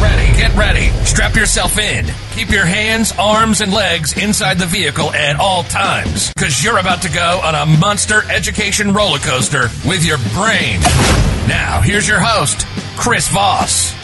Ready, get ready. Strap yourself in. Keep your hands, arms, and legs inside the vehicle at all times, because you're about to go on a monster education roller coaster with your brain. Now, here's your host, Chris Voss.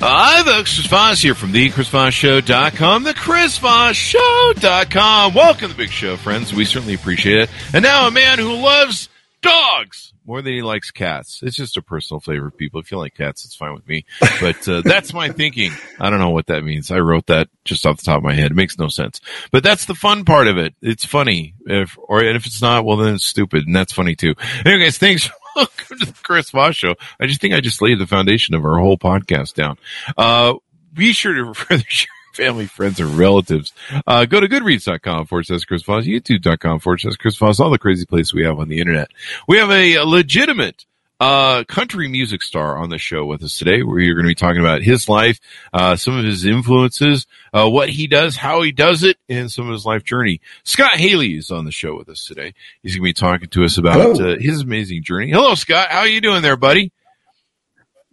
Hi, folks. Chris Voss here from the ChrisVossShow.com, the ChrisVossShow.com. Welcome to the big show, friends. We certainly appreciate it. And now a man who loves dogs more than he likes cats. It's just a personal favorite. People, if you like cats, it's fine with me. But uh, that's my thinking. I don't know what that means. I wrote that just off the top of my head. It makes no sense. But that's the fun part of it. It's funny. If or and if it's not, well then it's stupid, and that's funny too. Anyways, thanks. Welcome to the Chris Voss Show. I just think I just laid the foundation of our whole podcast down. Uh, be sure to refer to family, friends, or relatives. Uh, go to goodreads.com forward slash Chris Voss, youtube.com forward slash Chris Voss, all the crazy places we have on the internet. We have a, a legitimate uh, country music star on the show with us today. Where you're going to be talking about his life, uh, some of his influences, uh, what he does, how he does it, and some of his life journey. Scott Hayley is on the show with us today. He's going to be talking to us about uh, his amazing journey. Hello, Scott. How are you doing there, buddy?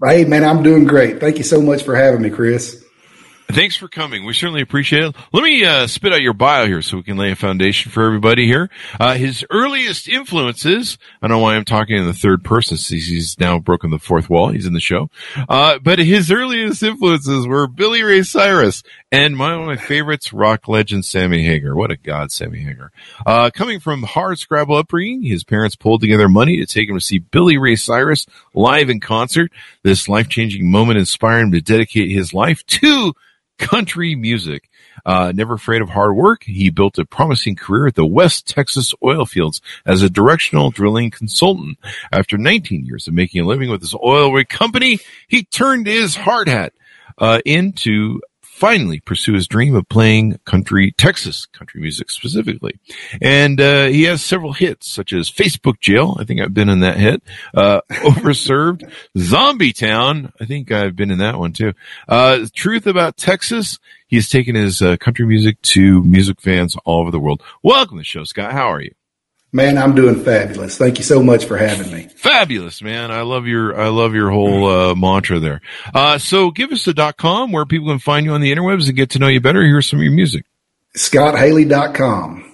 Hey, man, I'm doing great. Thank you so much for having me, Chris. Thanks for coming. We certainly appreciate it. Let me uh, spit out your bio here so we can lay a foundation for everybody here. Uh, his earliest influences, I don't know why I'm talking in the third person since he's now broken the fourth wall. He's in the show. Uh, but his earliest influences were Billy Ray Cyrus and my, one of my favorites, rock legend Sammy Hagar. What a god, Sammy Hagar. Uh, coming from hard scrabble upbringing, his parents pulled together money to take him to see Billy Ray Cyrus live in concert. This life-changing moment inspired him to dedicate his life to country music. Uh, never afraid of hard work, he built a promising career at the West Texas oil fields as a directional drilling consultant. After 19 years of making a living with his oil rig company, he turned his hard hat uh, into finally pursue his dream of playing country, Texas country music specifically. And, uh, he has several hits such as Facebook Jail. I think I've been in that hit. Uh, Overserved, Zombie Town. I think I've been in that one too. Uh, Truth About Texas. He's taken his uh, country music to music fans all over the world. Welcome to the show, Scott. How are you? Man, I'm doing fabulous. Thank you so much for having me. Fabulous, man. I love your, I love your whole, uh, mantra there. Uh, so give us the dot com where people can find you on the interwebs and get to know you better. Hear some of your music. ScottHayley.com.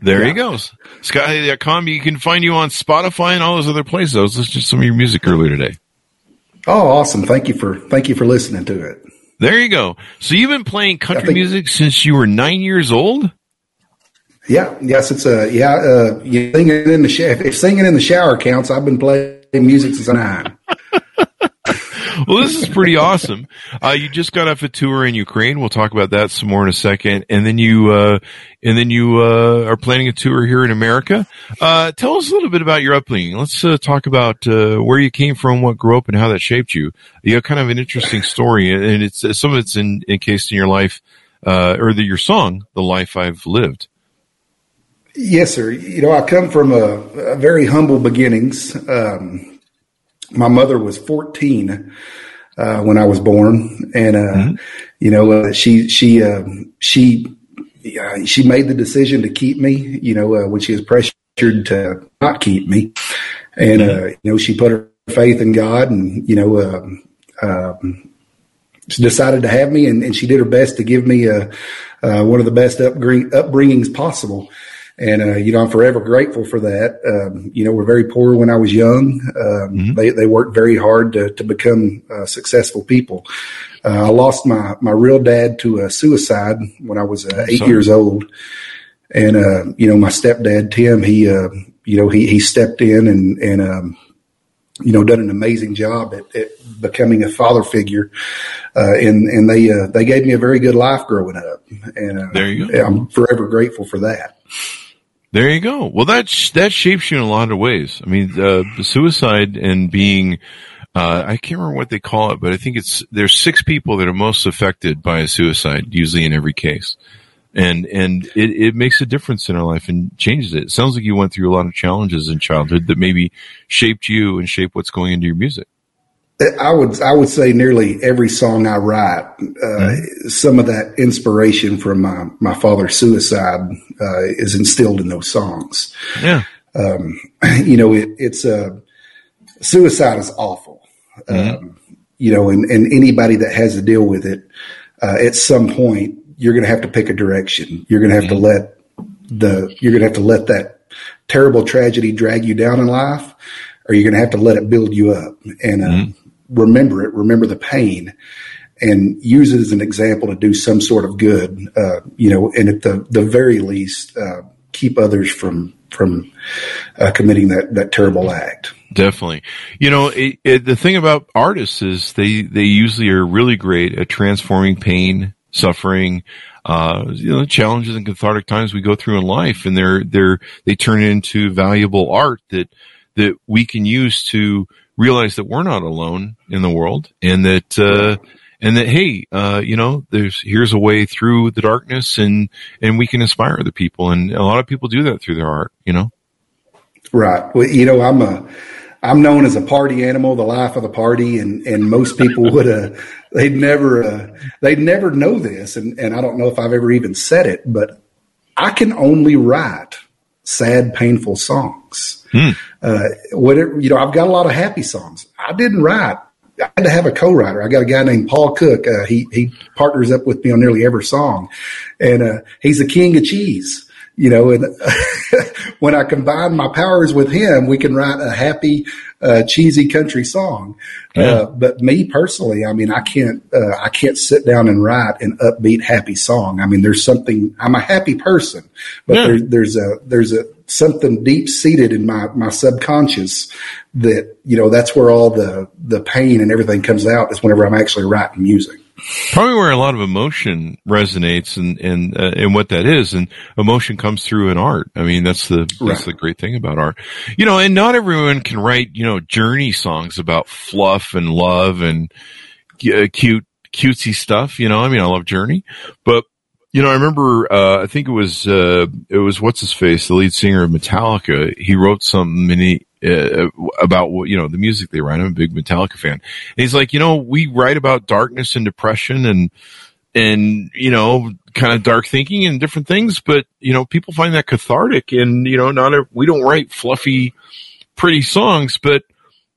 There yeah. he goes. ScottHayley.com. You can find you on Spotify and all those other places. I was listening to some of your music earlier today. Oh, awesome. Thank you for, thank you for listening to it. There you go. So you've been playing country think, music since you were nine years old? Yeah, yes, it's a yeah. Uh, you singing in the if singing in the shower counts, I've been playing music since nine. well, this is pretty awesome. Uh, you just got off a tour in Ukraine. We'll talk about that some more in a second. And then you, uh, and then you, uh, are planning a tour here in America. Uh, tell us a little bit about your upbringing. Let's, uh, talk about, uh, where you came from, what grew up and how that shaped you. You have kind of an interesting story and it's, some of it's in, encased in your life, or the, your song, The Life I've Lived. Yes, sir. You know, I come from a, a very humble beginnings. Um, my mother was 14 uh, when I was born, and uh, mm-hmm. you know, uh, she she uh, she she made the decision to keep me. You know, uh, when she was pressured to not keep me, and uh, mm-hmm. you know, she put her faith in God, and you know. Um, um, she decided to have me, and, and, she did her best to give me a, one of the best upbring, upbringings possible. And, uh, you know, I'm forever grateful for that. Um, you know, we're very poor when I was young. Um, mm-hmm. they, they worked very hard to, to become uh, successful people. Uh, I lost my, my real dad to a suicide when I was uh, eight Sorry. years old. And, uh, you know, my stepdad, Tim, he, uh, you know, he, he stepped in and, and, um, you know, done an amazing job at, at becoming a father figure. Uh, and, and they, uh, they gave me a very good life growing up. And, uh, there you go. I'm forever grateful for that. There you go. Well, that that shapes you in a lot of ways. I mean, uh, suicide and being, uh, I can't remember what they call it, but I think it's there's six people that are most affected by a suicide, usually in every case. and and it, it makes a difference in our life and changes it. It sounds like you went through a lot of challenges in childhood that maybe shaped you and shaped what's going into your music. I would I would say nearly every song I write, uh, mm-hmm. some of that inspiration from my my father's suicide uh, is instilled in those songs. Yeah, um, you know it, it's a uh, suicide is awful. Mm-hmm. Um, you know, and, and anybody that has to deal with it, uh, at some point, you're going to have to pick a direction. You're going to have mm-hmm. to let the you're going to have to let that terrible tragedy drag you down in life, or you're going to have to let it build you up and uh, mm-hmm. Remember it. Remember the pain. And use it as an example to do some sort of good, uh, you know, and at the, the very least, uh, keep others from from uh, committing that that terrible act. Definitely. You know, it, it, the thing about artists is they, they usually are really great at transforming pain, suffering, uh, you know, challenges and cathartic times we go through in life and they're, they're, they turn into valuable art that, that we can use to realize that we're not alone in the world and that, uh, and that hey, uh, you know, there's here's a way through the darkness, and and we can inspire other people, and a lot of people do that through their art, you know. Right. Well, you know, I'm a I'm known as a party animal, the life of the party, and and most people would uh they'd never uh, they'd never know this, and and I don't know if I've ever even said it, but I can only write sad, painful songs. Hmm. Uh, whatever you know, I've got a lot of happy songs. I didn't write. I had to have a co-writer. I got a guy named Paul Cook. Uh, he he partners up with me on nearly every song, and uh, he's the king of cheese you know, and when I combine my powers with him, we can write a happy, uh, cheesy country song. Yeah. Uh, but me personally, I mean, I can't, uh, I can't sit down and write an upbeat, happy song. I mean, there's something, I'm a happy person, but yeah. there, there's a, there's a, something deep seated in my, my subconscious that, you know, that's where all the, the pain and everything comes out is whenever I'm actually writing music probably where a lot of emotion resonates and and uh, and what that is and emotion comes through in art. I mean that's the that's the great thing about art. You know and not everyone can write you know journey songs about fluff and love and uh, cute cutesy stuff you know? I mean i love journey but you know, I remember, uh, I think it was, uh, it was what's his face, the lead singer of Metallica. He wrote something and he, uh, about what you know the music they write. I'm a big Metallica fan. And he's like, you know, we write about darkness and depression and and you know kind of dark thinking and different things, but you know people find that cathartic. And you know, not a, we don't write fluffy, pretty songs, but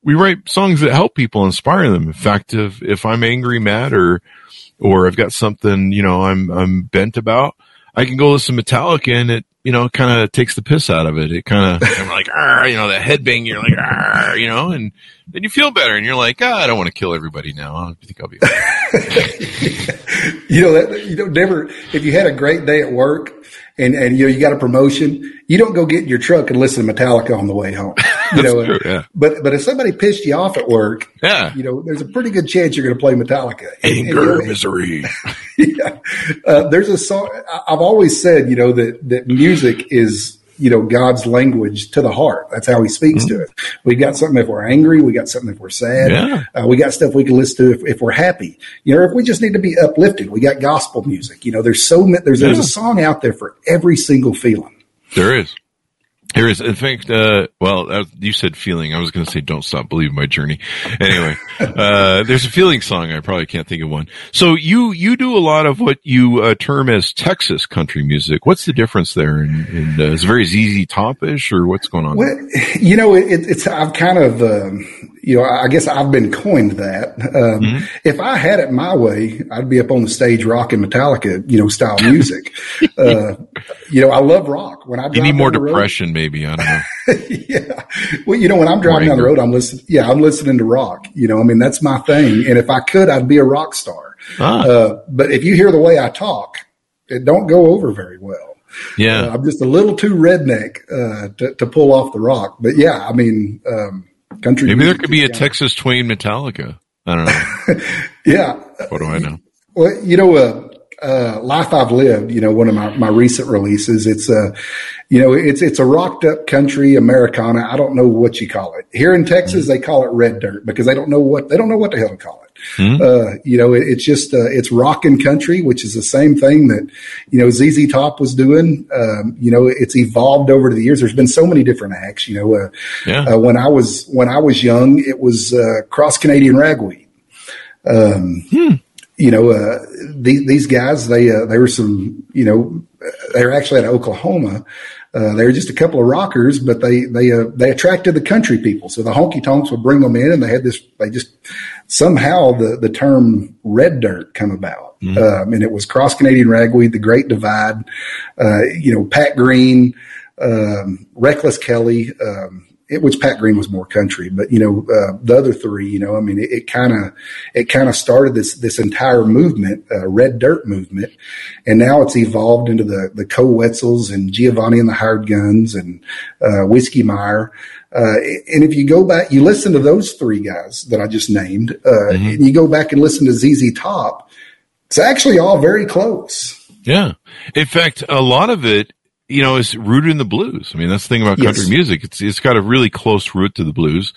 we write songs that help people, inspire them. In fact, if if I'm angry, mad, or or I've got something you know I'm I'm bent about, I can go listen to Metallica and it you know, kind of takes the piss out of it. It kind of, like, you know, that head bang, you're like, you know, and then you feel better and you're like, oh, I don't want to kill everybody now. I think I'll be you know, that, you know, never, if you had a great day at work and, and, you know, you got a promotion, you don't go get in your truck and listen to Metallica on the way home. You know, true, yeah. but, but if somebody pissed you off at work, yeah. you know, there's a pretty good chance you're going to play Metallica. Anger, and, and, misery. yeah. Uh, there's a song, I've always said, you know, that, that music is, you know, God's language to the heart. That's how he speaks mm-hmm. to it. We've got something if we're angry. We got something if we're sad. Yeah. Uh, we got stuff we can listen to if, if, we're happy. You know, if we just need to be uplifted, we got gospel music. You know, there's so many, there's, yeah. there's a song out there for every single feeling. There is. There is, in fact, uh, well, uh, you said feeling. I was going to say "Don't Stop Believing" my journey. Anyway, uh, there's a feeling song. I probably can't think of one. So you you do a lot of what you uh, term as Texas country music. What's the difference there? And, and uh, is it very ZZ Topish, or what's going on? Well, you know, it, it's I've kind of um, you know, I guess I've been coined that. Um, mm-hmm. If I had it my way, I'd be up on the stage rocking Metallica, you know, style music. uh, you know, I love rock. When I you need more depression, road, maybe I don't know. yeah, well, you know, when I'm driving down the road, I'm listening. Yeah, I'm listening to rock. You know, I mean, that's my thing. And if I could, I'd be a rock star. Ah. Uh, but if you hear the way I talk, it don't go over very well. Yeah, uh, I'm just a little too redneck uh, to, to, pull off the rock. But yeah, I mean. Um, country. Maybe there could be a Texas Twain Metallica. I don't know. yeah. What do I know? Well, you know, uh, uh, Life I've Lived, you know, one of my, my recent releases. It's a, you know, it's, it's a rocked up country Americana. I don't know what you call it. Here in Texas, mm-hmm. they call it red dirt because they don't know what, they don't know what the hell to call it. Mm-hmm. Uh, you know, it, it's just, uh, it's rockin' country, which is the same thing that, you know, ZZ Top was doing. Um, you know, it's evolved over the years. There's been so many different acts, you know, uh, yeah. Uh, when I was, when I was young, it was, uh, cross Canadian ragweed. Um, hmm you know, uh, these, these guys, they, uh, they were some, you know, they were actually at Oklahoma. Uh, they were just a couple of rockers, but they, they, uh, they attracted the country people. So the honky tonks would bring them in and they had this, they just somehow the, the term red dirt come about. Mm-hmm. Um, and it was cross Canadian ragweed, the great divide, uh, you know, Pat Green, um, Reckless Kelly, um, it, which Pat Green was more country, but you know, uh, the other three, you know, I mean, it kind of, it kind of started this, this entire movement, uh, red dirt movement. And now it's evolved into the, the Koe Wetzels and Giovanni and the Hired Guns and, uh, Whiskey Myers. Uh, and if you go back, you listen to those three guys that I just named, uh, mm-hmm. and you go back and listen to ZZ Top, it's actually all very close. Yeah. In fact, a lot of it you know, is rooted in the blues. I mean, that's the thing about country yes. music. It's, it's got a really close root to the blues.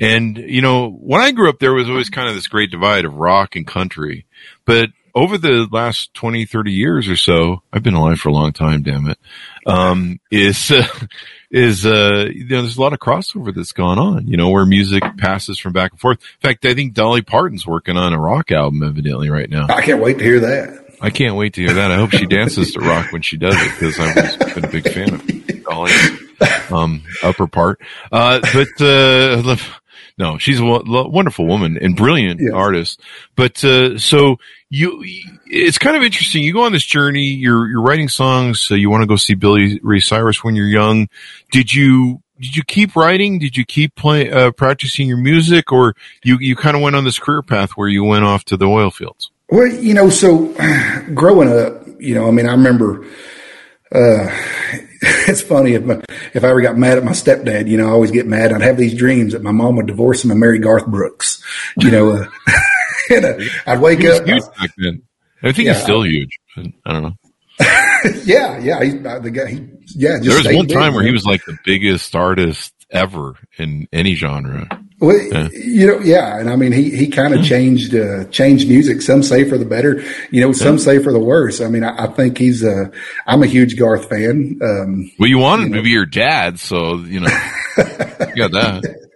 And, you know, when I grew up, there was always kind of this great divide of rock and country. But over the last 20, 30 years or so, I've been alive for a long time, damn it, um, is, uh, is, uh, you know, there's a lot of crossover that's gone on, you know, where music passes from back and forth. In fact, I think Dolly Parton's working on a rock album evidently right now. I can't wait to hear that. I can't wait to hear that. I hope she dances to rock when she does it because I've been a big fan of Dolly's um, upper part. Uh, but uh, no, she's a wonderful woman and brilliant yeah. artist. But uh, so you, it's kind of interesting. You go on this journey. You're you're writing songs. So you want to go see Billy Ray Cyrus when you're young. Did you did you keep writing? Did you keep play, uh, practicing your music, or you you kind of went on this career path where you went off to the oil fields? Well, you know, so growing up, you know, I mean, I remember, uh, it's funny if, my, if I ever got mad at my stepdad, you know, I always get mad. I'd have these dreams that my mom would divorce him and marry Garth Brooks, you know, uh, and, uh, I'd wake he up. Huge back then. I think yeah, he's still huge. I don't know. yeah, yeah. He, uh, the guy, he, yeah. there was one time where he was like the biggest artist ever in any genre. Well, yeah. you know, yeah, and I mean, he he kind of yeah. changed uh, changed music. Some say for the better, you know. Some yeah. say for the worse. I mean, I, I think he's a. I'm a huge Garth fan. Um, well, you wanted you know. to be your dad, so you know, you got that.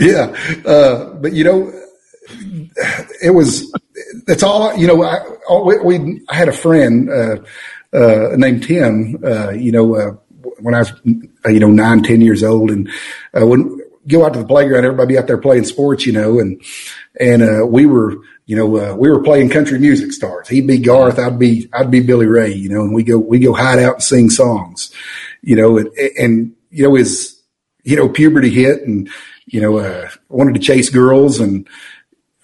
Yeah, uh, but you know, it was. That's all. You know, I we, we I had a friend uh, uh named Tim. Uh, you know, uh, when I was you know nine, ten years old, and when go out to the playground, everybody out there playing sports, you know, and, and, uh, we were, you know, uh, we were playing country music stars. He'd be Garth. I'd be, I'd be Billy Ray, you know, and we go, we go hide out and sing songs, you know, and, and, you know, his, you know, puberty hit and, you know, uh, wanted to chase girls. And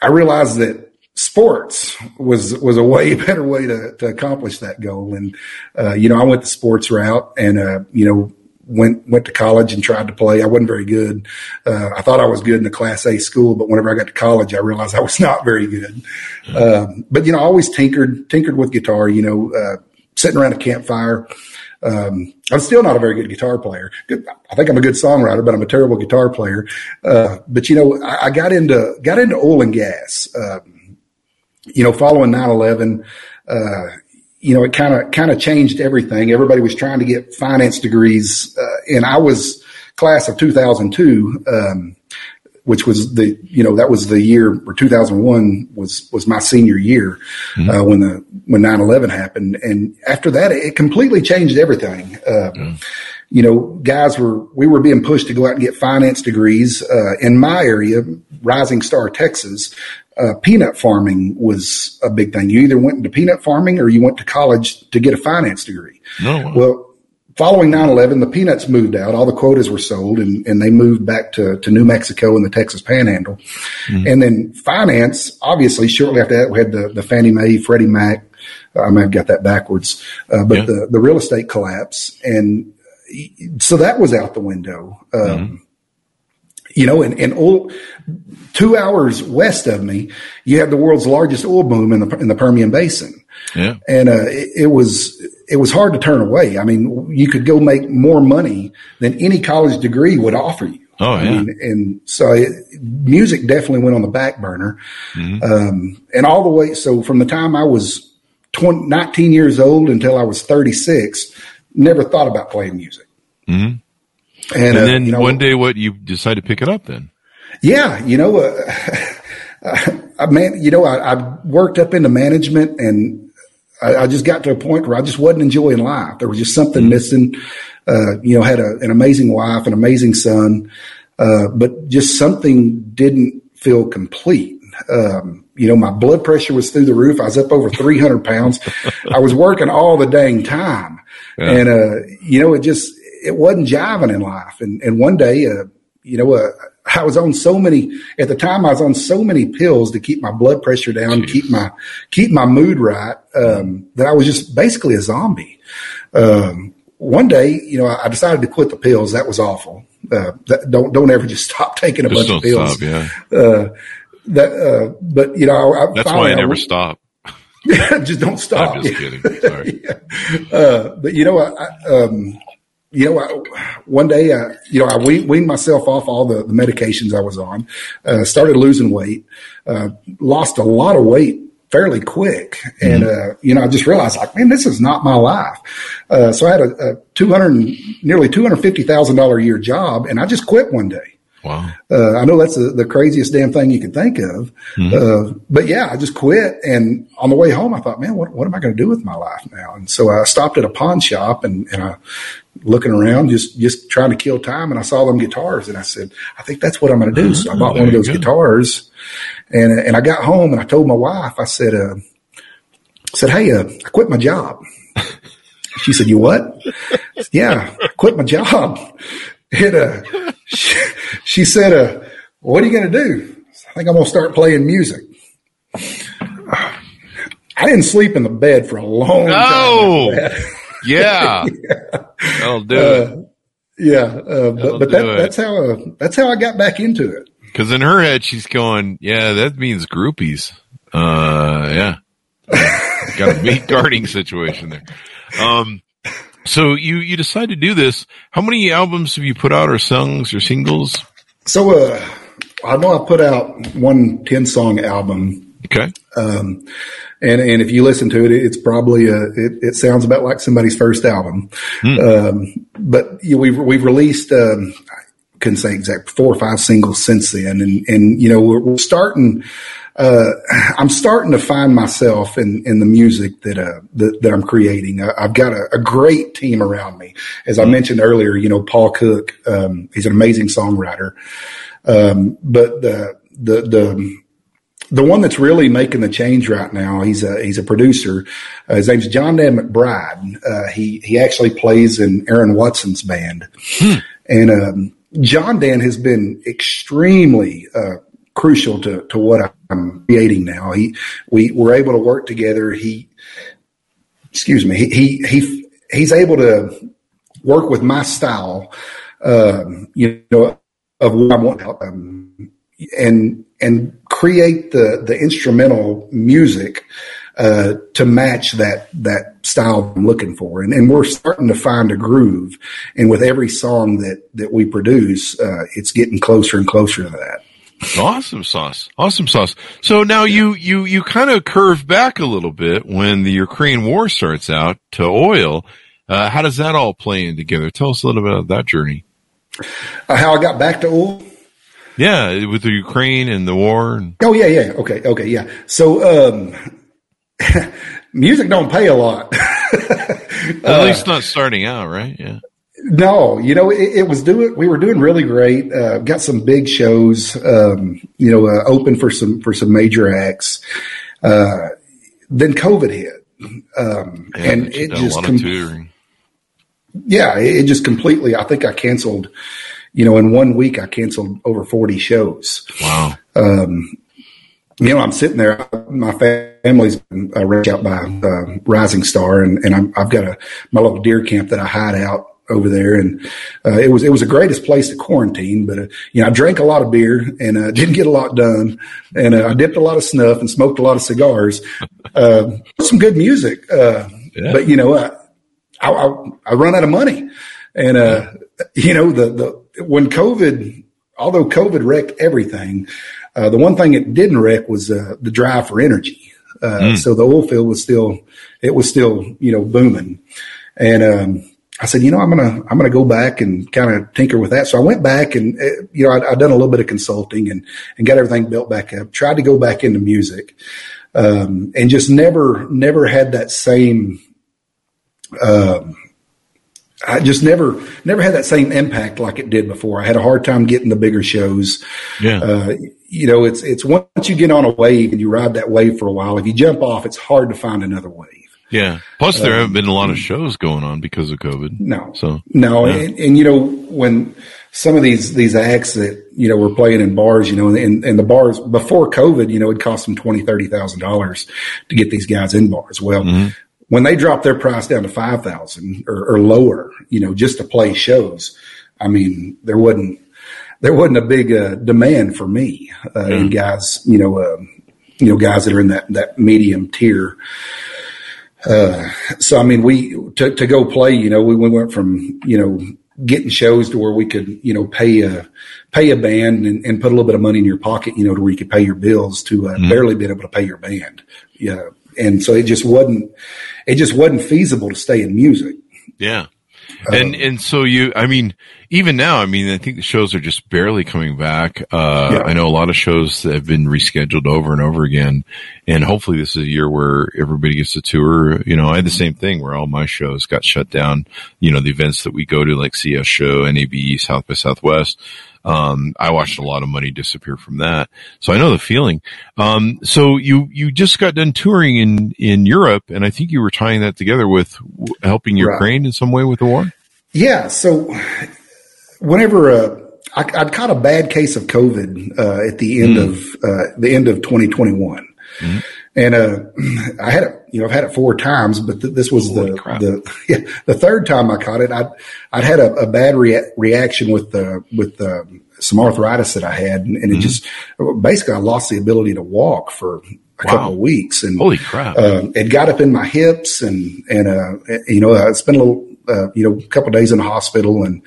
I realized that sports was, was a way better way to, to accomplish that goal. And, uh, you know, I went the sports route and, uh, you know, went went to college and tried to play. I wasn't very good. Uh, I thought I was good in the Class A school, but whenever I got to college, I realized I was not very good. Um, but you know, I always tinkered tinkered with guitar. You know, uh, sitting around a campfire. Um, I'm still not a very good guitar player. I think I'm a good songwriter, but I'm a terrible guitar player. Uh, but you know, I, I, got into got into oil and gas. Um, you know, following 9/11, uh, you know, it kind of kind of changed everything. Everybody was trying to get finance degrees, uh, and I was class of 2002, um, which was the you know that was the year or 2001 was was my senior year mm-hmm. uh, when the when 9/11 happened, and after that it completely changed everything. Uh, mm-hmm. You know, guys were we were being pushed to go out and get finance degrees uh, in my area, Rising Star, Texas uh, peanut farming was a big thing. You either went into peanut farming or you went to college to get a finance degree. No. Well, following 9-11, the peanuts moved out. All the quotas were sold and, and they moved back to, to New Mexico and the Texas panhandle. Mm-hmm. And then finance, obviously, shortly after that, we had the, the Fannie Mae, Freddie Mac. I may have got that backwards, uh, but yeah. the, the real estate collapse. And so that was out the window. Um, mm-hmm you know, and, and oil, two hours west of me, you have the world's largest oil boom in the, in the Permian Basin. Yeah. and uh, it, it was it was hard to turn away. I mean, you could go make more money than any college degree would offer you. Oh, I yeah. mean, and so it, music definitely went on the back burner, Mm-hmm. um, and all the way. So from the time I was 20, 19 years old until I was thirty six, never thought about playing music. Mhm. And, And uh, then you know, one day, what you decide to pick it up then? yeah, you know, uh, I man, you know, I, I worked up into management and I, I just got to a point where I just wasn't enjoying life. There was just something missing. Uh, you know, had a, an amazing wife, an amazing son, uh, but just something didn't feel complete. Um, you know, my blood pressure was through the roof. I was up over 300 pounds. I was working all the dang time. Yeah. And, uh, you know, it just, it wasn't jiving in life. And, and one day, uh, you know, uh, I was on so many, at the time I was on so many pills to keep my blood pressure down, keep my, keep my mood right, um, that I was just basically a zombie. Um, one day, you know, I decided to quit the pills. That was awful. Uh, that, don't, don't ever just stop taking a Just bunch of pills. stop. Yeah. Uh, that, uh, but you know, I, That's why I never w- stop. just don't stop. I'm just kidding. Sorry. Uh, but you know, I, I, um, you know, I, one day, uh, you know, I weaned, weaned myself off all the, the medications I was on, uh, started losing weight, uh, lost a lot of weight fairly quick. And, uh, you know, I just realized like, man, this is not my life. Uh, so I had a, a 200, nearly $250,000 a year job and I just quit one day. Wow. Uh, I know that's the, the craziest damn thing you can think of. Uh, but yeah, I just quit. And on the way home, I thought, man, what, what am I going to do with my life now? And so I stopped at a pawn shop and, and I looking around, just, just trying to kill time. And I saw them guitars and I said, I think that's what I'm going to do. So I bought there one of those guitars and, and I got home and I told my wife, I said, uh, I said, Hey, uh, I quit my job. She said, you what? Said, yeah, I quit my job. And, uh, she, she said, uh, what are you going to do? I think I'm going to start playing music. I didn't sleep in the bed for a long time. No. after that. Yeah. That'll do it. Yeah. Uh, but but that, that's how, uh, that's how I got back into it. Because in her head, she's going, yeah, that means groupies. Uh, yeah. Got a meat guarding situation there. Um, so you, you decide to do this. How many albums have you put out or songs or singles? So, uh, I know I put out one 10 song album Okay. Um, and, and if you listen to it, it's probably a, it, it sounds about like somebody's first album. Um, but you know, we've, we've released, um, I couldn't say exact four or five singles since then. And, and, you know, we're, we're starting, uh, I'm starting to find myself in, in the music that, uh, that, that I'm creating. I, I've got a, a great team around me. As I mentioned earlier, you know, Paul Cook, um, he's an amazing songwriter. Um, but the, the, the, the one that's really making the change right now, he's a he's a producer. Uh, his name's John Dan McBride. Uh, he he actually plays in Aaron Watson's band, and um, John Dan has been extremely uh, crucial to to what I'm creating now. He we were able to work together. He excuse me. He he, he he's able to work with my style. Um, you know of what I want. Um, and and create the the instrumental music uh, to match that that style I'm looking for. And, and we're starting to find a groove. And with every song that that we produce, uh, it's getting closer and closer to that. Awesome sauce. Awesome sauce. So now you, you, you kind of curve back a little bit when the Ukraine war starts out to oil. Uh, how does that all play in together? Tell us a little bit about that journey. Uh, how I got back to oil. Yeah, with the Ukraine and the war. And, Oh yeah, yeah. Okay, okay, yeah. So um, music don't pay a lot. at least not starting out, right? Yeah. No, you know, it, it was doing, we were doing really great. Uh, got some big shows, um, you know, uh, open for some, for some major acts. Uh, then COVID hit. Um, Yeah, and it just, com- yeah, it, it just completely, I think I canceled, you know, in one week, I canceled over 40 shows. Wow. you know, I'm sitting there. My family's been uh, reached out by uh, Rising Star, and, and I'm, I've got a my little deer camp that I hide out over there, and uh, it was it was the greatest place to quarantine. But uh, you know, I drank a lot of beer and uh, didn't get a lot done, and uh, I dipped a lot of snuff and smoked a lot of cigars. Uh, some good music, uh, yeah. but you know, I, I, I run out of money, and uh, you know the the when COVID, although COVID wrecked everything, uh, the one thing it didn't wreck was uh, the drive for energy. Uh, mm. So the oil field was still, it was still, you know, booming. And, um, I said, you know, I'm gonna I'm gonna go back and kind of tinker with that. So I went back and uh, you know i had done a little bit of consulting and and got everything built back up. Tried to go back into music, um, and just never never had that same. Um, I just never never had that same impact like it did before. I had a hard time getting the bigger shows. Yeah. Uh, you know, it's it's once you get on a wave and you ride that wave for a while. If you jump off, it's hard to find another wave. Yeah. Plus, there um, haven't been a lot of shows going on because of COVID. No. So no, yeah. and, and, you know when some of these these acts that you know were playing in bars, you know, and, and the bars before COVID, you know, it cost them twenty thirty thousand dollars to get these guys in bars. Well. Mm-hmm. When they dropped their price down to five thousand or, or lower, you know, just to play shows, I mean, there wasn't there wasn't a big uh, demand for me uh, mm. and guys, you know, uh, you know, guys that are in that that medium tier. Uh, so I mean, we to to go play, you know, we, we went from you know getting shows to where we could you know pay a pay a band and, and, put a little bit of money in your pocket, you know, to where you could pay your bills to uh, mm. barely being able to pay your band. Yeah, and so it just wasn't it just wasn't feasible to stay in music. Yeah. And um, and so you, I mean, even now, I mean, I think the shows are just barely coming back. Uh, yeah. I know a lot of shows that have been rescheduled over and over again, and hopefully this is a year where everybody gets to tour. You know, I had the same thing where all my shows got shut down. You know, the events that we go to, like CS Show, NAB, South by Southwest. Um, I watched a lot of money disappear from that. So I know the feeling. Um, so you, you just got done touring in, in Europe and I think you were tying that together with helping Ukraine right. in some way with the war. Yeah. So whenever, uh, I, would caught a bad case of COVID, uh, at the end mm. of, uh, the end of 2021. Mm-hmm. And, uh, I had it, you know, I've had it four times, but th- this was Holy the, crap. the, yeah, the third time I caught it. I'd, I'd had a, a bad rea- reaction with the, with the, some arthritis that I had. And, and mm-hmm. it just, basically I lost the ability to walk for a wow. couple of weeks and holy crap. Um, it got up in my hips and, and, uh, you know, I spent a little, uh, you know, a couple days in the hospital and,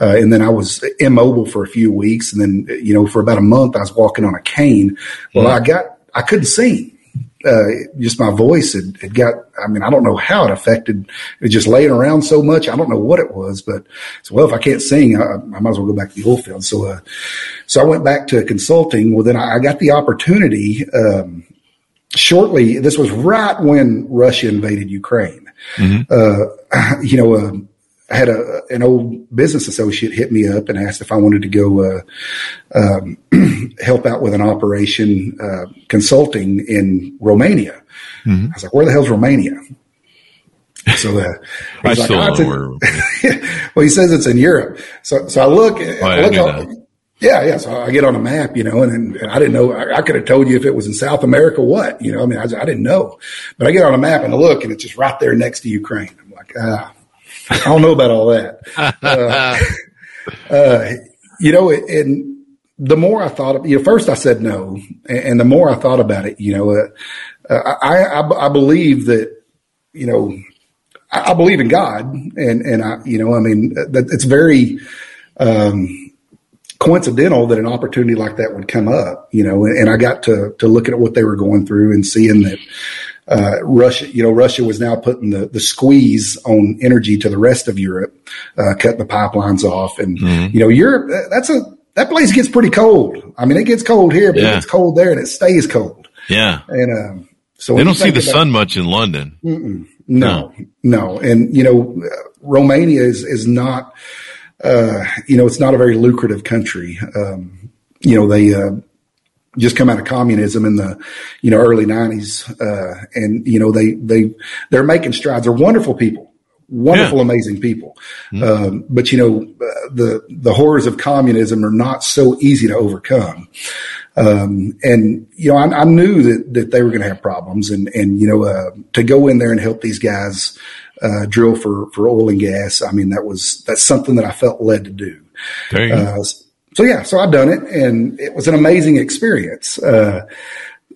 uh, and then I was immobile for a few weeks. And then, you know, for about a month, I was walking on a cane. Well, mm-hmm. I got, I couldn't sing uh, just my voice had, had, got, I mean, I don't know how it affected it just laying around so much. I don't know what it was, but so, well, if I can't sing, I, I might as well go back to the oil field. So, uh, so I went back to consulting. Well, then I, I got the opportunity, um, shortly. This was right when Russia invaded Ukraine. Mm-hmm. Uh, you know, uh, I had a an old business associate hit me up and asked if I wanted to go uh, um, help out with an operation uh, consulting in Romania. Mm-hmm. I was like, "Where the hell's Romania?" So uh, I like, still oh, know where. well, he says it's in Europe. So so I look. Oh, I look on, yeah, yeah. So I get on a map, you know, and, and I didn't know. I, I, could have told you if it was in South America, what, you know. I mean, I, I didn't know, but I get on a map and I look, and it's just right there next to Ukraine. I'm like, ah I don't know about all that. Uh, uh, you know, and the more I thought, you know, first I said no, and, the more I thought about it, you know, uh, I, I, I believe that, you know, I, believe in God, and and I, you know, I mean, that it's very. Um, coincidental that an opportunity like that would come up, you know, and, I got to to looking at what they were going through and seeing that uh, Russia, you know, Russia was now putting the, the squeeze on energy to the rest of Europe, uh, cutting the pipelines off. And, mm-hmm. you know, Europe, that's a, that place gets pretty cold. I mean, it gets cold here, but yeah. it gets cold there and it stays cold. Yeah. And, um, so they don't see the about, sun much in London. No, no, no. And, you know, Romania is, is not, uh, you know, it's not a very lucrative country. Um, you know, they, uh, just come out of communism in the you know early 90s uh, and you know they they they're making strides they're wonderful people wonderful yeah. amazing people mm-hmm. um, but you know uh, the the horrors of communism are not so easy to overcome um, and you know I, I, knew that that they were going to have problems and and you know uh, to go in there and help these guys uh, drill for for oil and gas. I mean, that was that's something that I felt led to do. Uh, so yeah, so I've done it, and it was an amazing experience. Uh,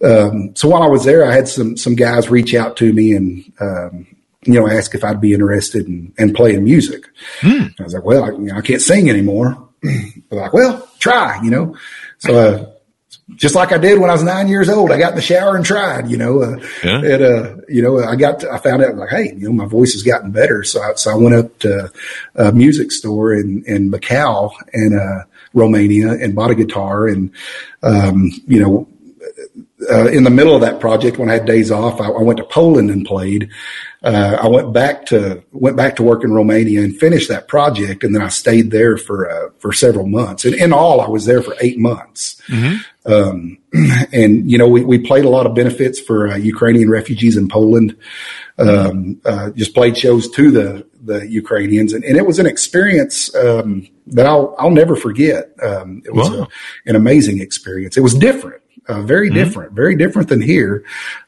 um, so while I was there, I had some some guys reach out to me and um, you know ask if I'd be interested in, in playing music. Hmm. I was like, well, I, you know, I can't sing anymore. They're like, well, try, you know. So uh, just like I did when I was nine years old. I got in the shower and tried, you know, uh, yeah. and, uh, you know, I got, to, I found out like, Hey, you know, my voice has gotten better. So I, so I went up to a music store in, in Bacău and, uh, Romania and bought a guitar and, um, you know, uh, in the middle of that project, when I had days off, I, I went to Poland and played. Uh, I went back to went back to work in Romania and finished that project, and then I stayed there for uh, for several months. And in all, I was there for eight months. Mm-hmm. Um, and you know, we, we played a lot of benefits for uh, Ukrainian refugees in Poland. Um, uh, just played shows to the the Ukrainians, and, and it was an experience um, that I'll I'll never forget. Um, it was wow. a, an amazing experience. It was different uh, very mm-hmm. different, very different than here.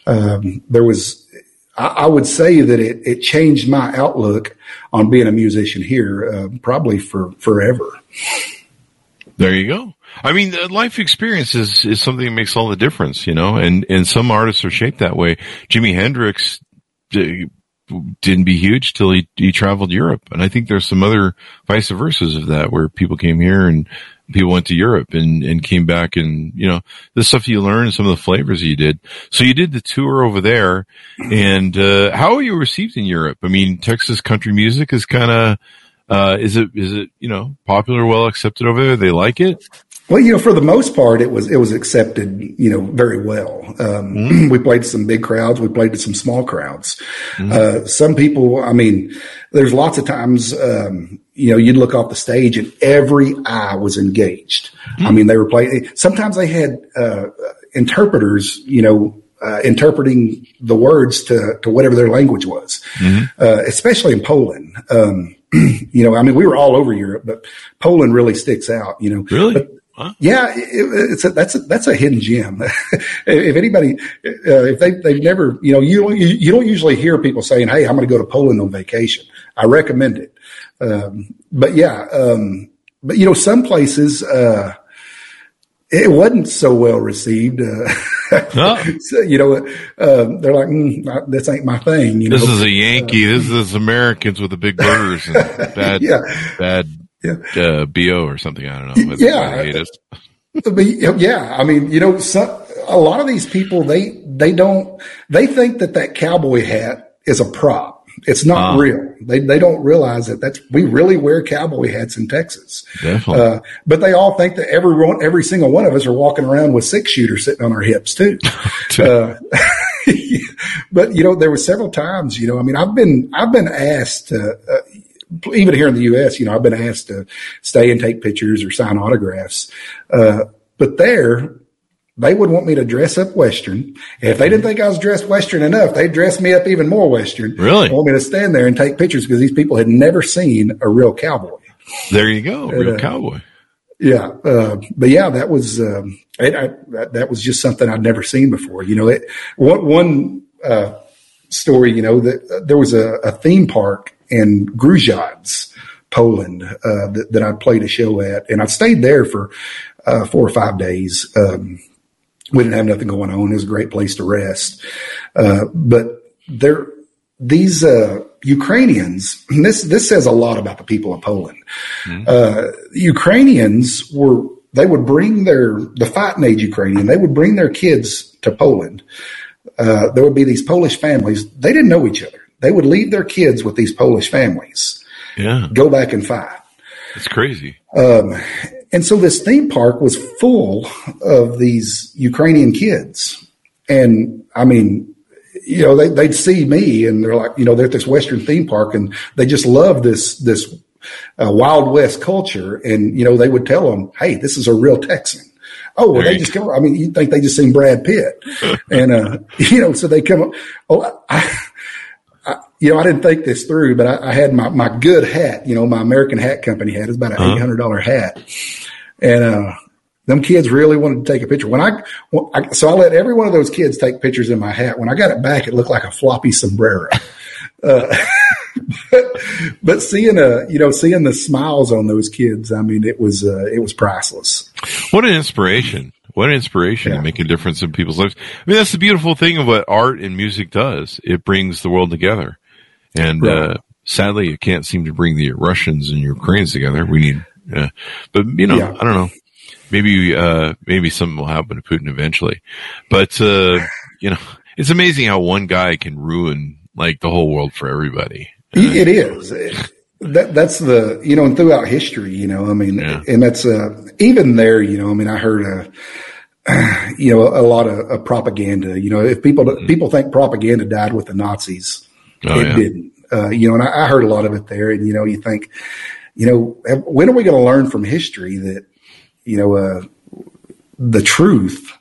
Um, there was, I, I, would say that it, it changed my outlook on being a musician here, uh, probably for forever. There you go. I mean, life experience is, is something that makes all the difference, you know, and, and some artists are shaped that way. Jimi Hendrix didn't be huge till he, he traveled Europe. And I think there's some other vice versas of that where people came here and people went to Europe and, and came back and, you know, the stuff you learned, some of the flavors you did. So you did the tour over there and, uh, how are you received in Europe? I mean, Texas country music is kind of, uh, is it, is it, you know, popular, well accepted over there? They like it? Well, you know, for the most part, it was it was accepted, you know, very well. Um, mm. We played to some big crowds, we played to some small crowds. Mm. Uh, some people, I mean, there's lots of times, um, you know, you'd look off the stage and every eye was engaged. Mm. I mean, they were playing. Sometimes they had uh, interpreters, you know, uh, interpreting the words to to whatever their language was, mm-hmm. uh, especially in Poland. Um, you know, I mean, we were all over Europe, but Poland really sticks out. You know, really. But, Huh? Yeah, it, it's a, that's a, that's a hidden gem. if anybody, uh, if they they've never, you know, you don't you don't usually hear people saying, "Hey, I'm going to go to Poland on vacation." I recommend it. Um, but yeah, um, but you know, some places uh, it wasn't so well received. Uh, so, you know, uh, they're like, mm, "This ain't my thing." You this know? is a Yankee. this is Americans with the big burgers and bad, yeah. bad yeah. uh, bo or something. I don't know. yeah, yeah, I mean, you know, some, a lot of these people they they don't they think that that cowboy hat is a prop. It's not uh, real. They they don't realize that that's we really wear cowboy hats in Texas. Definitely. Uh, but they all think that everyone, every single one of us are walking around with six shooters sitting on our hips too. uh, but you know, there were several times. You know, I mean, I've been I've been asked. Even here in the U.S., you know, I've been asked to stay and take pictures or sign autographs. Uh, but there, they would want me to dress up Western. If they didn't think I was dressed Western enough, they'd dress me up even more Western. Really? Want me to stand there and take pictures because these people had never seen a real cowboy. There you go, real uh, cowboy. Yeah, uh, but yeah, that was um, it, I, that, that, was just something I'd never seen before. You know, it, one, one uh, story. You know, that uh, there was a, a theme park in Grudziądz, Poland, uh, that, that, I played a show at. And I stayed there for uh, four or five days. Um, we didn't have nothing going on. It was a great place to rest. Uh, but there, these uh, Ukrainians, this this says a lot about the people of Poland. Mm-hmm. Ukrainians were they would bring their the fighting age Ukrainian. They would bring their kids to Poland. Uh, there would be these Polish families. They didn't know each other. They would leave their kids with these Polish families. Yeah. Go back and fight. It's crazy. Um, and so this theme park was full of these Ukrainian kids. And I mean, you know, they, they'd see me and they're like, you know, they're at this Western theme park and they just love this, this uh, Wild West culture. And, you know, they would tell them, Hey, this is a real Texan. Oh, well, they just come. I mean, you think they just seen Brad Pitt, and uh, you know, so they come. Up, oh, I, you know, I didn't think this through, but I, I, had my, my good hat, you know, my American Hat Company hat. It's about an uh-huh. $800 hat. And, uh, them kids really wanted to take a picture. When I, when I, so I let every one of those kids take pictures in my hat. When I got it back, it looked like a floppy sombrero. Uh, but, but seeing a you know seeing the smiles on those kids, I mean, it was uh, it was priceless. What an inspiration! What an inspiration yeah. to make a difference in people's lives. I mean, that's the beautiful thing of what art and music does. It brings the world together, and right. uh, sadly, it can't seem to bring the Russians and Ukrainians together. We need, uh, but you know, yeah. I don't know. Maybe uh, maybe something will happen to Putin eventually, but uh, you know, it's amazing how one guy can ruin like the whole world for everybody. It is. That that's the you know, and throughout history, you know, I mean, yeah. and that's uh, even there, you know, I mean, I heard a. Uh, you know, a lot of, of, propaganda. You know, if people mm-hmm. people think propaganda died with the Nazis, oh, it yeah. didn't. Uh, you know, and I, I, heard a lot of it there. And you know, you think, you know, when are we going to learn from history that you know uh, the truth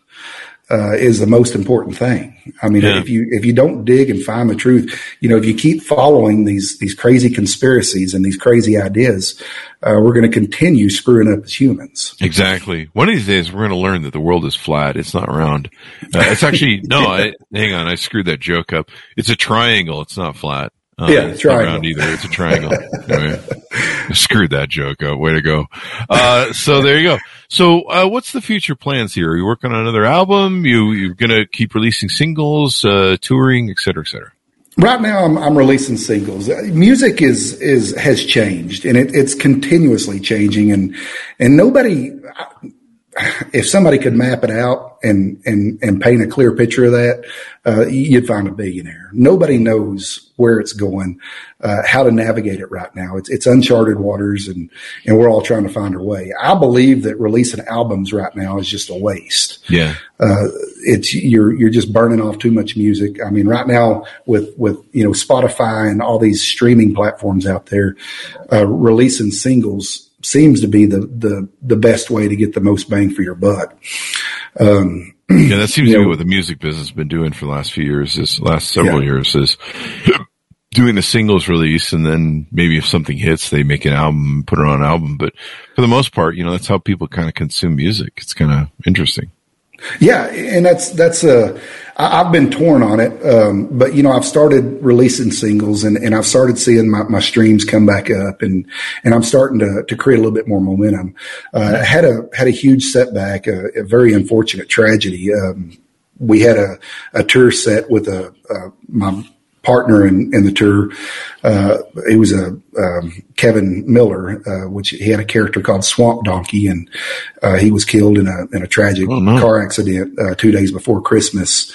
uh, is the most important thing. I mean, yeah. if you if you don't dig and find the truth, you know, if you keep following these these crazy conspiracies and these crazy ideas, uh, we're going to continue screwing up as humans. Exactly. One of these days, we're going to learn that the world is flat. It's not round. Uh, it's actually no. I, hang on, I screwed that joke up. It's a triangle. It's not flat. Uh, yeah, it's triangle. not round either. It's a triangle. I screwed that joke up. Way to go. Uh, so there you go. So, uh, what's the future plans here? Are you working on another album? You, you're going to keep releasing singles, uh, touring, et cetera, et cetera? Right now, I'm, I'm releasing singles. Uh, music is is has changed, and it, it's continuously changing. And and nobody, if somebody could map it out and and and paint a clear picture of that, uh, you'd find a billionaire. Nobody knows where it's going, uh, how to navigate it right now. It's it's uncharted waters, and and we're all trying to find our way. I believe that releasing albums right now is just a waste. Yeah, uh, it's you're you're just burning off too much music. I mean, right now with with you know Spotify and all these streaming platforms out there, uh, releasing singles seems to be the, the, the best way to get the most bang for your buck. Um, yeah, that seems to know, be what the music business has been doing for the last few years, this last several yeah. years is doing the singles release and then maybe if something hits, they make an album, put it on an album. But for the most part, you know, that's how people kind of consume music. It's kind of interesting. Yeah, and that's that's a. I've been torn on it, um, but you know I've started releasing singles and, and I've started seeing my, my streams come back up and and I'm starting to to create a little bit more momentum. Uh, I had a had a huge setback, a, a very unfortunate tragedy. Um, we had a, a tour set with a, a my partner in, in the tour. Uh, it was a um, Kevin Miller, uh, which he had a character called Swamp Donkey, and uh, he was killed in a in a tragic oh, no. car accident uh, two days before Christmas.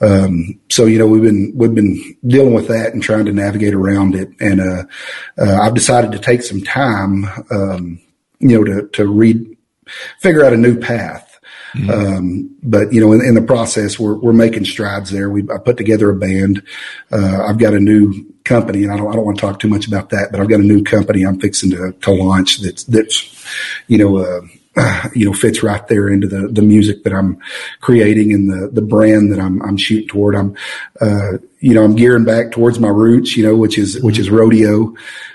Um, so you know we've been we've been dealing with that and trying to navigate around it, and uh, uh, I've decided to take some time, um, you know, to to read, figure out a new path. Mm-hmm. Um, but you know, in, in, the process, we're we're making strides there. We I put together a band. Uh, I've got a new company, and I don't I don't want to talk too much about that, but I've got a new company I'm fixing to to launch. That's that's you know. Uh, you know, fits right there into the, the music that I'm creating and the, the brand that I'm, I'm shooting toward. I'm, uh, you know, I'm gearing back towards my roots, you know, which is, which is rodeo.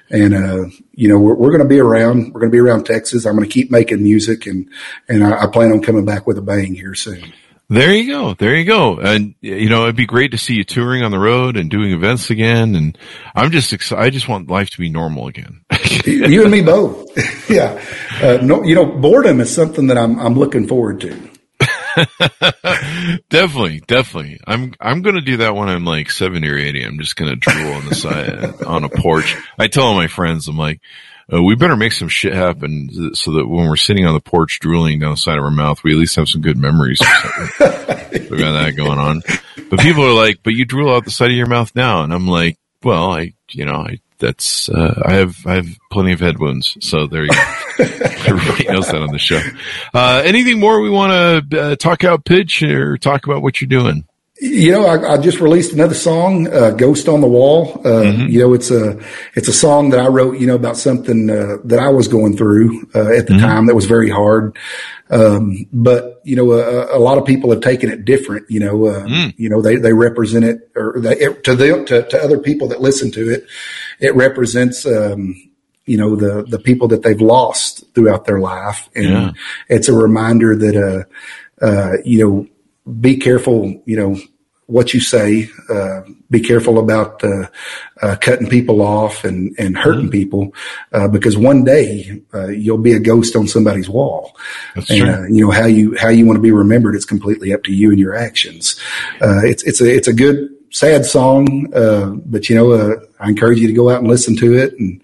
And, uh, you know, we're, we're going to be around, we're going to be around Texas. I'm going to keep making music and, and I, I plan on coming back with a bang here soon. There you go. There you go. And, you know, it'd be great to see you touring on the road and doing events again. And I'm just excited. I just want life to be normal again. you and me both. yeah. Uh, no, you know, boredom is something that I'm, I'm looking forward to. definitely, definitely. I'm I'm gonna do that when I'm like seventy or eighty. I'm just gonna drool on the side on a porch. I tell all my friends, I'm like, uh, we better make some shit happen so that when we're sitting on the porch drooling down the side of our mouth, we at least have some good memories. we got that going on. But people are like, but you drool out the side of your mouth now. And I'm like, well, I, you know, I, that's, uh, I have, I have plenty of head wounds. So there you go. Everybody knows that on the show. Uh, anything more we want to uh, talk out pitch or talk about what you're doing? You know, I, I, just released another song, uh, "Ghost on the Wall." Uh, mm-hmm. You know, it's a it's a song that I wrote. You know, about something uh, that I was going through uh, at the mm-hmm. time that was very hard. Um, but you know, a, a, lot of people have taken it different. You know, uh, mm. you know they they represent it, or they, it, to them to, to other people that listen to it, it represents. Um, you know the the people that they've lost throughout their life, and yeah. it's a reminder that uh, uh, you know be careful, you know, what you say. Uh, be careful about uh, uh, cutting people off and, and hurting mm-hmm. people uh, because one day uh, you'll be a ghost on somebody's wall. That's and, uh, you know how you how you want to be remembered. It's completely up to you and your actions. it's it's a it's a good sad song, but you know I encourage you to go out and listen to it and.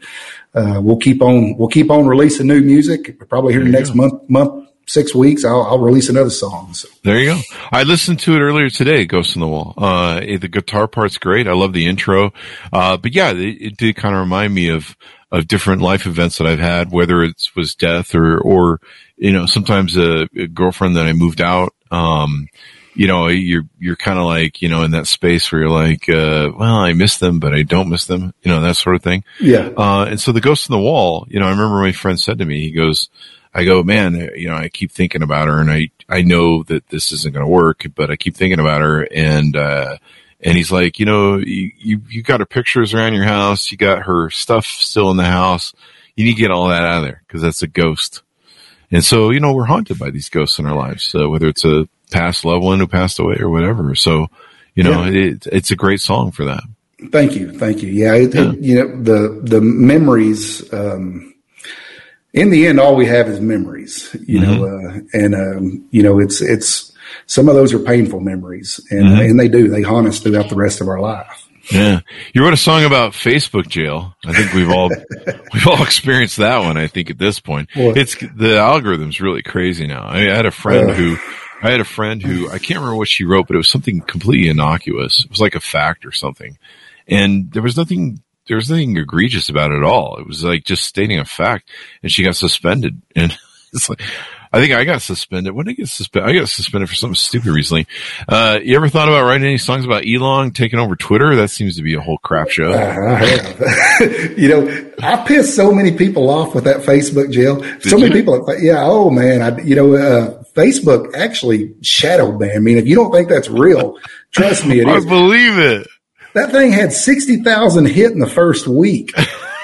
we'll keep on. We'll keep on releasing new music. Probably here next go. month, month six weeks, I'll, I'll release another song. So. There you go. I listened to it earlier today, Ghost in the Wall. Uh, the guitar part's great. I love the intro. Uh, but yeah, it, it did kind of remind me of, of different life events that I've had, whether it was death or, or, you know, sometimes a, a girlfriend that I moved out. Um, you know, you're, you're kind of like, you know, in that space where you're like, uh, well, I miss them, but I don't miss them, you know, that sort of thing. Yeah. Uh, and so the ghost in the wall, you know, I remember my friend said to me, he goes, I go, man, you know, I keep thinking about her and I, I know that this isn't going to work, but I keep thinking about her and, uh, and he's like, you know, you, you, you got her pictures around your house. You got her stuff still in the house. You need to get all that out of there because that's a ghost. And so, you know, we're haunted by these ghosts in our lives, uh, whether it's a past loved one who passed away or whatever. So, you know, yeah. it, it's a great song for that. Thank you. Thank you. Yeah. It, yeah. It, you know, the, the memories, um, in the end, all we have is memories, you mm-hmm. know, uh, and, um, you know, it's, it's, some of those are painful memories and, mm-hmm. and they do, they haunt us throughout the rest of our life. Yeah. You wrote a song about Facebook jail. I think we've all, we've all experienced that one. I think at this point, it's the algorithm's really crazy now. I, I had a friend uh, who, I had a friend who, I can't remember what she wrote, but it was something completely innocuous. It was like a fact or something. And there was nothing there was nothing egregious about it at all. It was like just stating a fact, and she got suspended. And it's like, I think I got suspended. When did I get suspended? I got suspended for something stupid recently. Uh, you ever thought about writing any songs about Elon taking over Twitter? That seems to be a whole crap show. Uh, you know, I pissed so many people off with that Facebook jail. Did so many people. Yeah. Oh man. I, you know, uh, Facebook actually shadow banned. I mean, if you don't think that's real, trust me, it is. I believe it. That thing had 60,000 hit in the first week.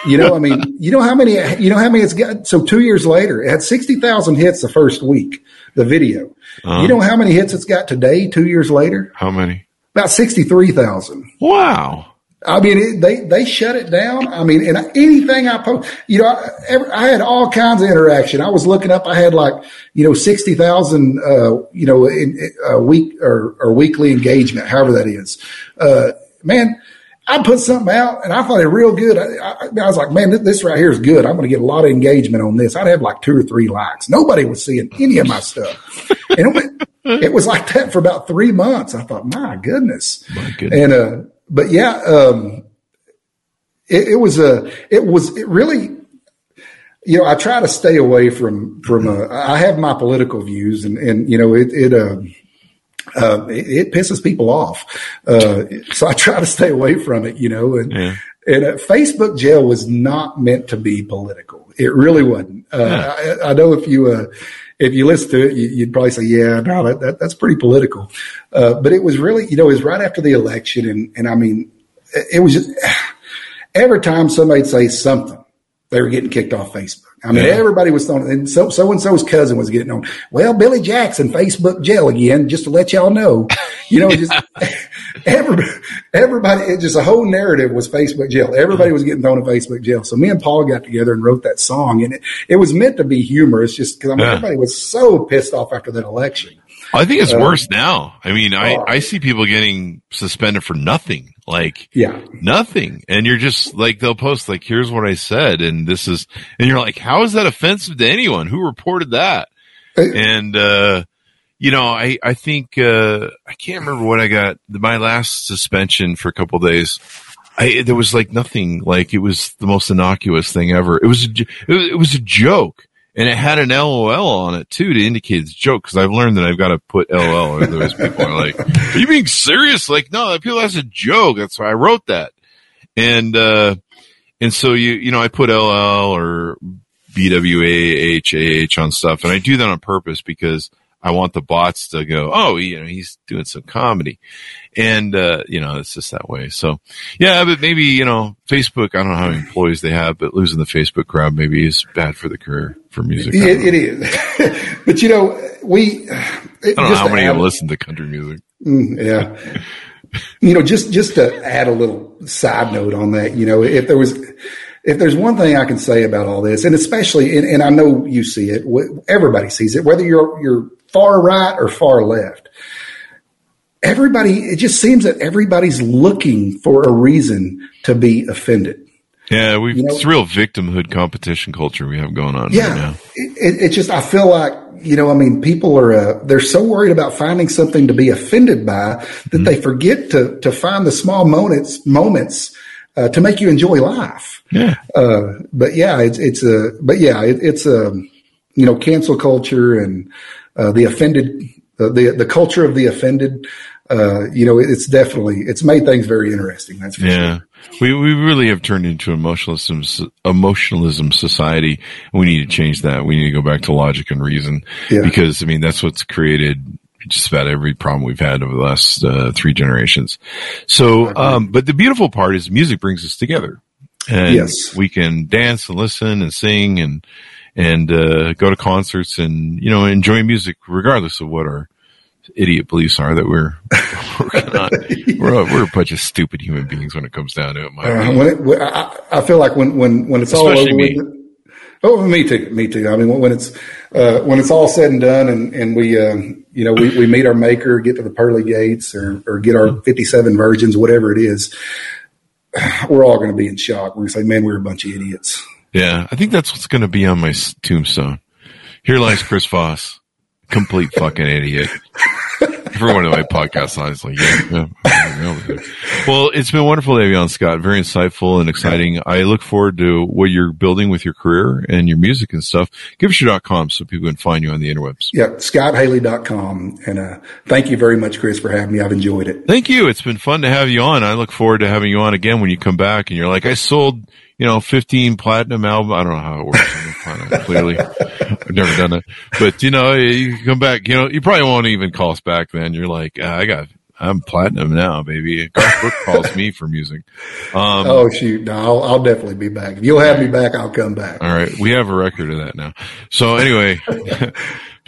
You know, I mean, you know how many, you know how many it's got? So two years later, it had 60,000 hits the first week, the video. Uh-huh. You know how many hits it's got today, two years later? How many? About 63,000. Wow. I mean, it, they, they shut it down. I mean, and anything I post, you know, I, every, I, had all kinds of interaction. I was looking up, I had like, you know, 60,000, uh, you know, in, a week or, or weekly engagement, however that is. Uh, man, I put something out and I thought it real good. I, I, I was like, man, this, right here is good. I'm going to get a lot of engagement on this. I'd have like two or three likes. Nobody was seeing any of my stuff. and it, it, was like that for about three months. I thought, my goodness. My goodness. And, uh, but yeah, um, it, it was a, it was, it really, you know, I try to stay away from, from, uh, I have my political views and, and, you know, it, it, uh, uh, it, it, pisses people off. Uh, so I try to stay away from it, you know, and, yeah. and uh, Facebook jail was not meant to be political. It really wasn't. Uh, yeah. I, I, know if you, uh, if you listen to it, you, would probably say, yeah, no, that, that that's pretty political. Uh, but it was really, you know, it was right after the election. And, and I mean, it was just every time somebody'd say something, they were getting kicked off Facebook. I mean, yeah. everybody was throwing, and so so and so's cousin was getting on. Well, Billy Jackson, Facebook jail again, just to let y'all know. You know, just everybody, everybody, it just a whole narrative was Facebook jail. Everybody was getting thrown in Facebook jail. So me and Paul got together and wrote that song, and it, it was meant to be humorous, just because I mean, yeah. everybody was so pissed off after that election. I think it's uh, worse now. I mean, I, uh, I see people getting suspended for nothing. Like, yeah, nothing. And you're just like, they'll post like, here's what I said. And this is, and you're like, how is that offensive to anyone? Who reported that? and, uh, you know, I, I think, uh, I can't remember what I got. My last suspension for a couple days, I, there was like nothing, like it was the most innocuous thing ever. It was, a, it was, it was a joke and it had an LOL on it too to indicate it's a joke because I've learned that I've got to put LOL. Or otherwise, people are like, "Are you being serious?" Like, no, that people that's a joke. That's why I wrote that. And uh, and so you you know I put LOL or BWAHAH on stuff, and I do that on purpose because I want the bots to go, oh, you know, he's doing some comedy. And, uh, you know, it's just that way. So yeah, but maybe, you know, Facebook, I don't know how many employees they have, but losing the Facebook crowd maybe is bad for the career for music. it, it is. but you know, we, I don't know how many add, listen to country music. Mm, yeah. you know, just just to add a little side note on that, you know, if there was if there's one thing I can say about all this, and especially, and, and I know you see it, everybody sees it, whether you're you're far right or far left. Everybody, it just seems that everybody's looking for a reason to be offended. Yeah, we you know, it's real victimhood competition culture we have going on yeah, right now. It, it, just I feel like you know I mean people are uh, they're so worried about finding something to be offended by that mm-hmm. they forget to to find the small moments moments uh, to make you enjoy life. Yeah. Uh, but yeah, it's it's a but yeah it, it's a you know cancel culture and uh, the offended the the culture of the offended uh, you know, it's definitely it's made things very interesting. That's yeah. Sure. We we really have turned into emotionalism emotionalism society. We need to change that. We need to go back to logic and reason yeah. because I mean that's what's created just about every problem we've had over the last uh, three generations. So, um, but the beautiful part is music brings us together, and yes. we can dance and listen and sing and and uh, go to concerts and you know enjoy music regardless of what our idiot beliefs are that we're on. We're a, we're a bunch of stupid human beings when it comes down to it. Uh, it I, I, feel like when when when it's Especially all over oh, me too, me too. I mean, when it's uh, when it's all said and done, and and we uh, you know we, we meet our maker, get to the pearly gates, or or get our fifty seven virgins, whatever it is, we're all going to be in shock. We're going to say, "Man, we're a bunch of idiots." Yeah, I think that's what's going to be on my tombstone. Here lies Chris Voss, complete fucking idiot for one of my podcasts, honestly. Yeah, yeah. Well, it's been wonderful to have you on, Scott. Very insightful and exciting. I look forward to what you're building with your career and your music and stuff. Giveshow.com so people can find you on the interwebs. Yeah, scotthayley.com. And uh, thank you very much, Chris, for having me. I've enjoyed it. Thank you. It's been fun to have you on. I look forward to having you on again when you come back and you're like, I sold – you know, 15 platinum album. I don't know how it works. clearly, I've never done it, but you know, you come back, you know, you probably won't even call us back then. You're like, ah, I got, I'm platinum now, baby. Brooks calls me for music. Um, oh shoot. No, I'll, I'll, definitely be back. If you'll have me back, I'll come back. All right. We have a record of that now. So anyway,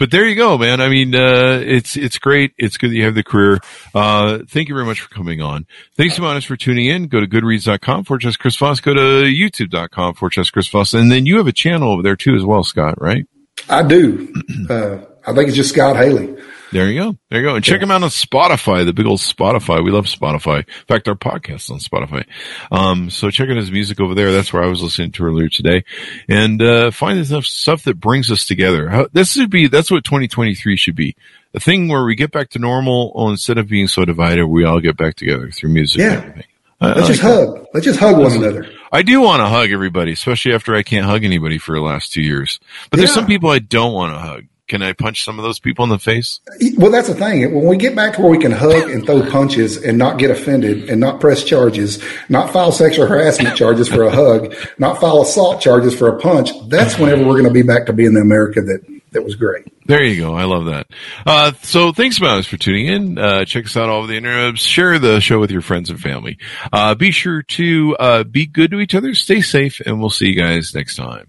but there you go, man. I mean, uh, it's, it's great. It's good that you have the career. Uh, thank you very much for coming on. Thanks so much for tuning in. Go to goodreads.com for just Chris Voss. Go to youtube.com for just Chris Voss. And then you have a channel over there too as well, Scott, right? I do. Uh, I think it's just Scott Hayley. There you go. There you go. And check him out on Spotify, the big old Spotify. We love Spotify. In fact, our podcast is on Spotify. Um, so check out his music over there. That's where I was listening to earlier today. And, uh, find enough stuff that brings us together. How, this should be, that's what 2023 should be. A thing where we get back to normal oh, instead of being so divided, we all get back together through music yeah. and everything. Let's just hug. Let's just hug one another. I do want to hug everybody, especially after I can't hug anybody for the last two years. But yeah. there's some people I don't want to hug. Can I punch some of those people in the face? Well, that's the thing. When we get back to where we can hug and throw punches and not get offended and not press charges, not file sexual harassment charges for a hug, not file assault charges for a punch, that's whenever we're going to be back to being the America that that was great. There you go. I love that. Uh, so thanks, Miles, for tuning in. Uh, check us out all over the internet. Share the show with your friends and family. Uh, be sure to uh, be good to each other, stay safe, and we'll see you guys next time.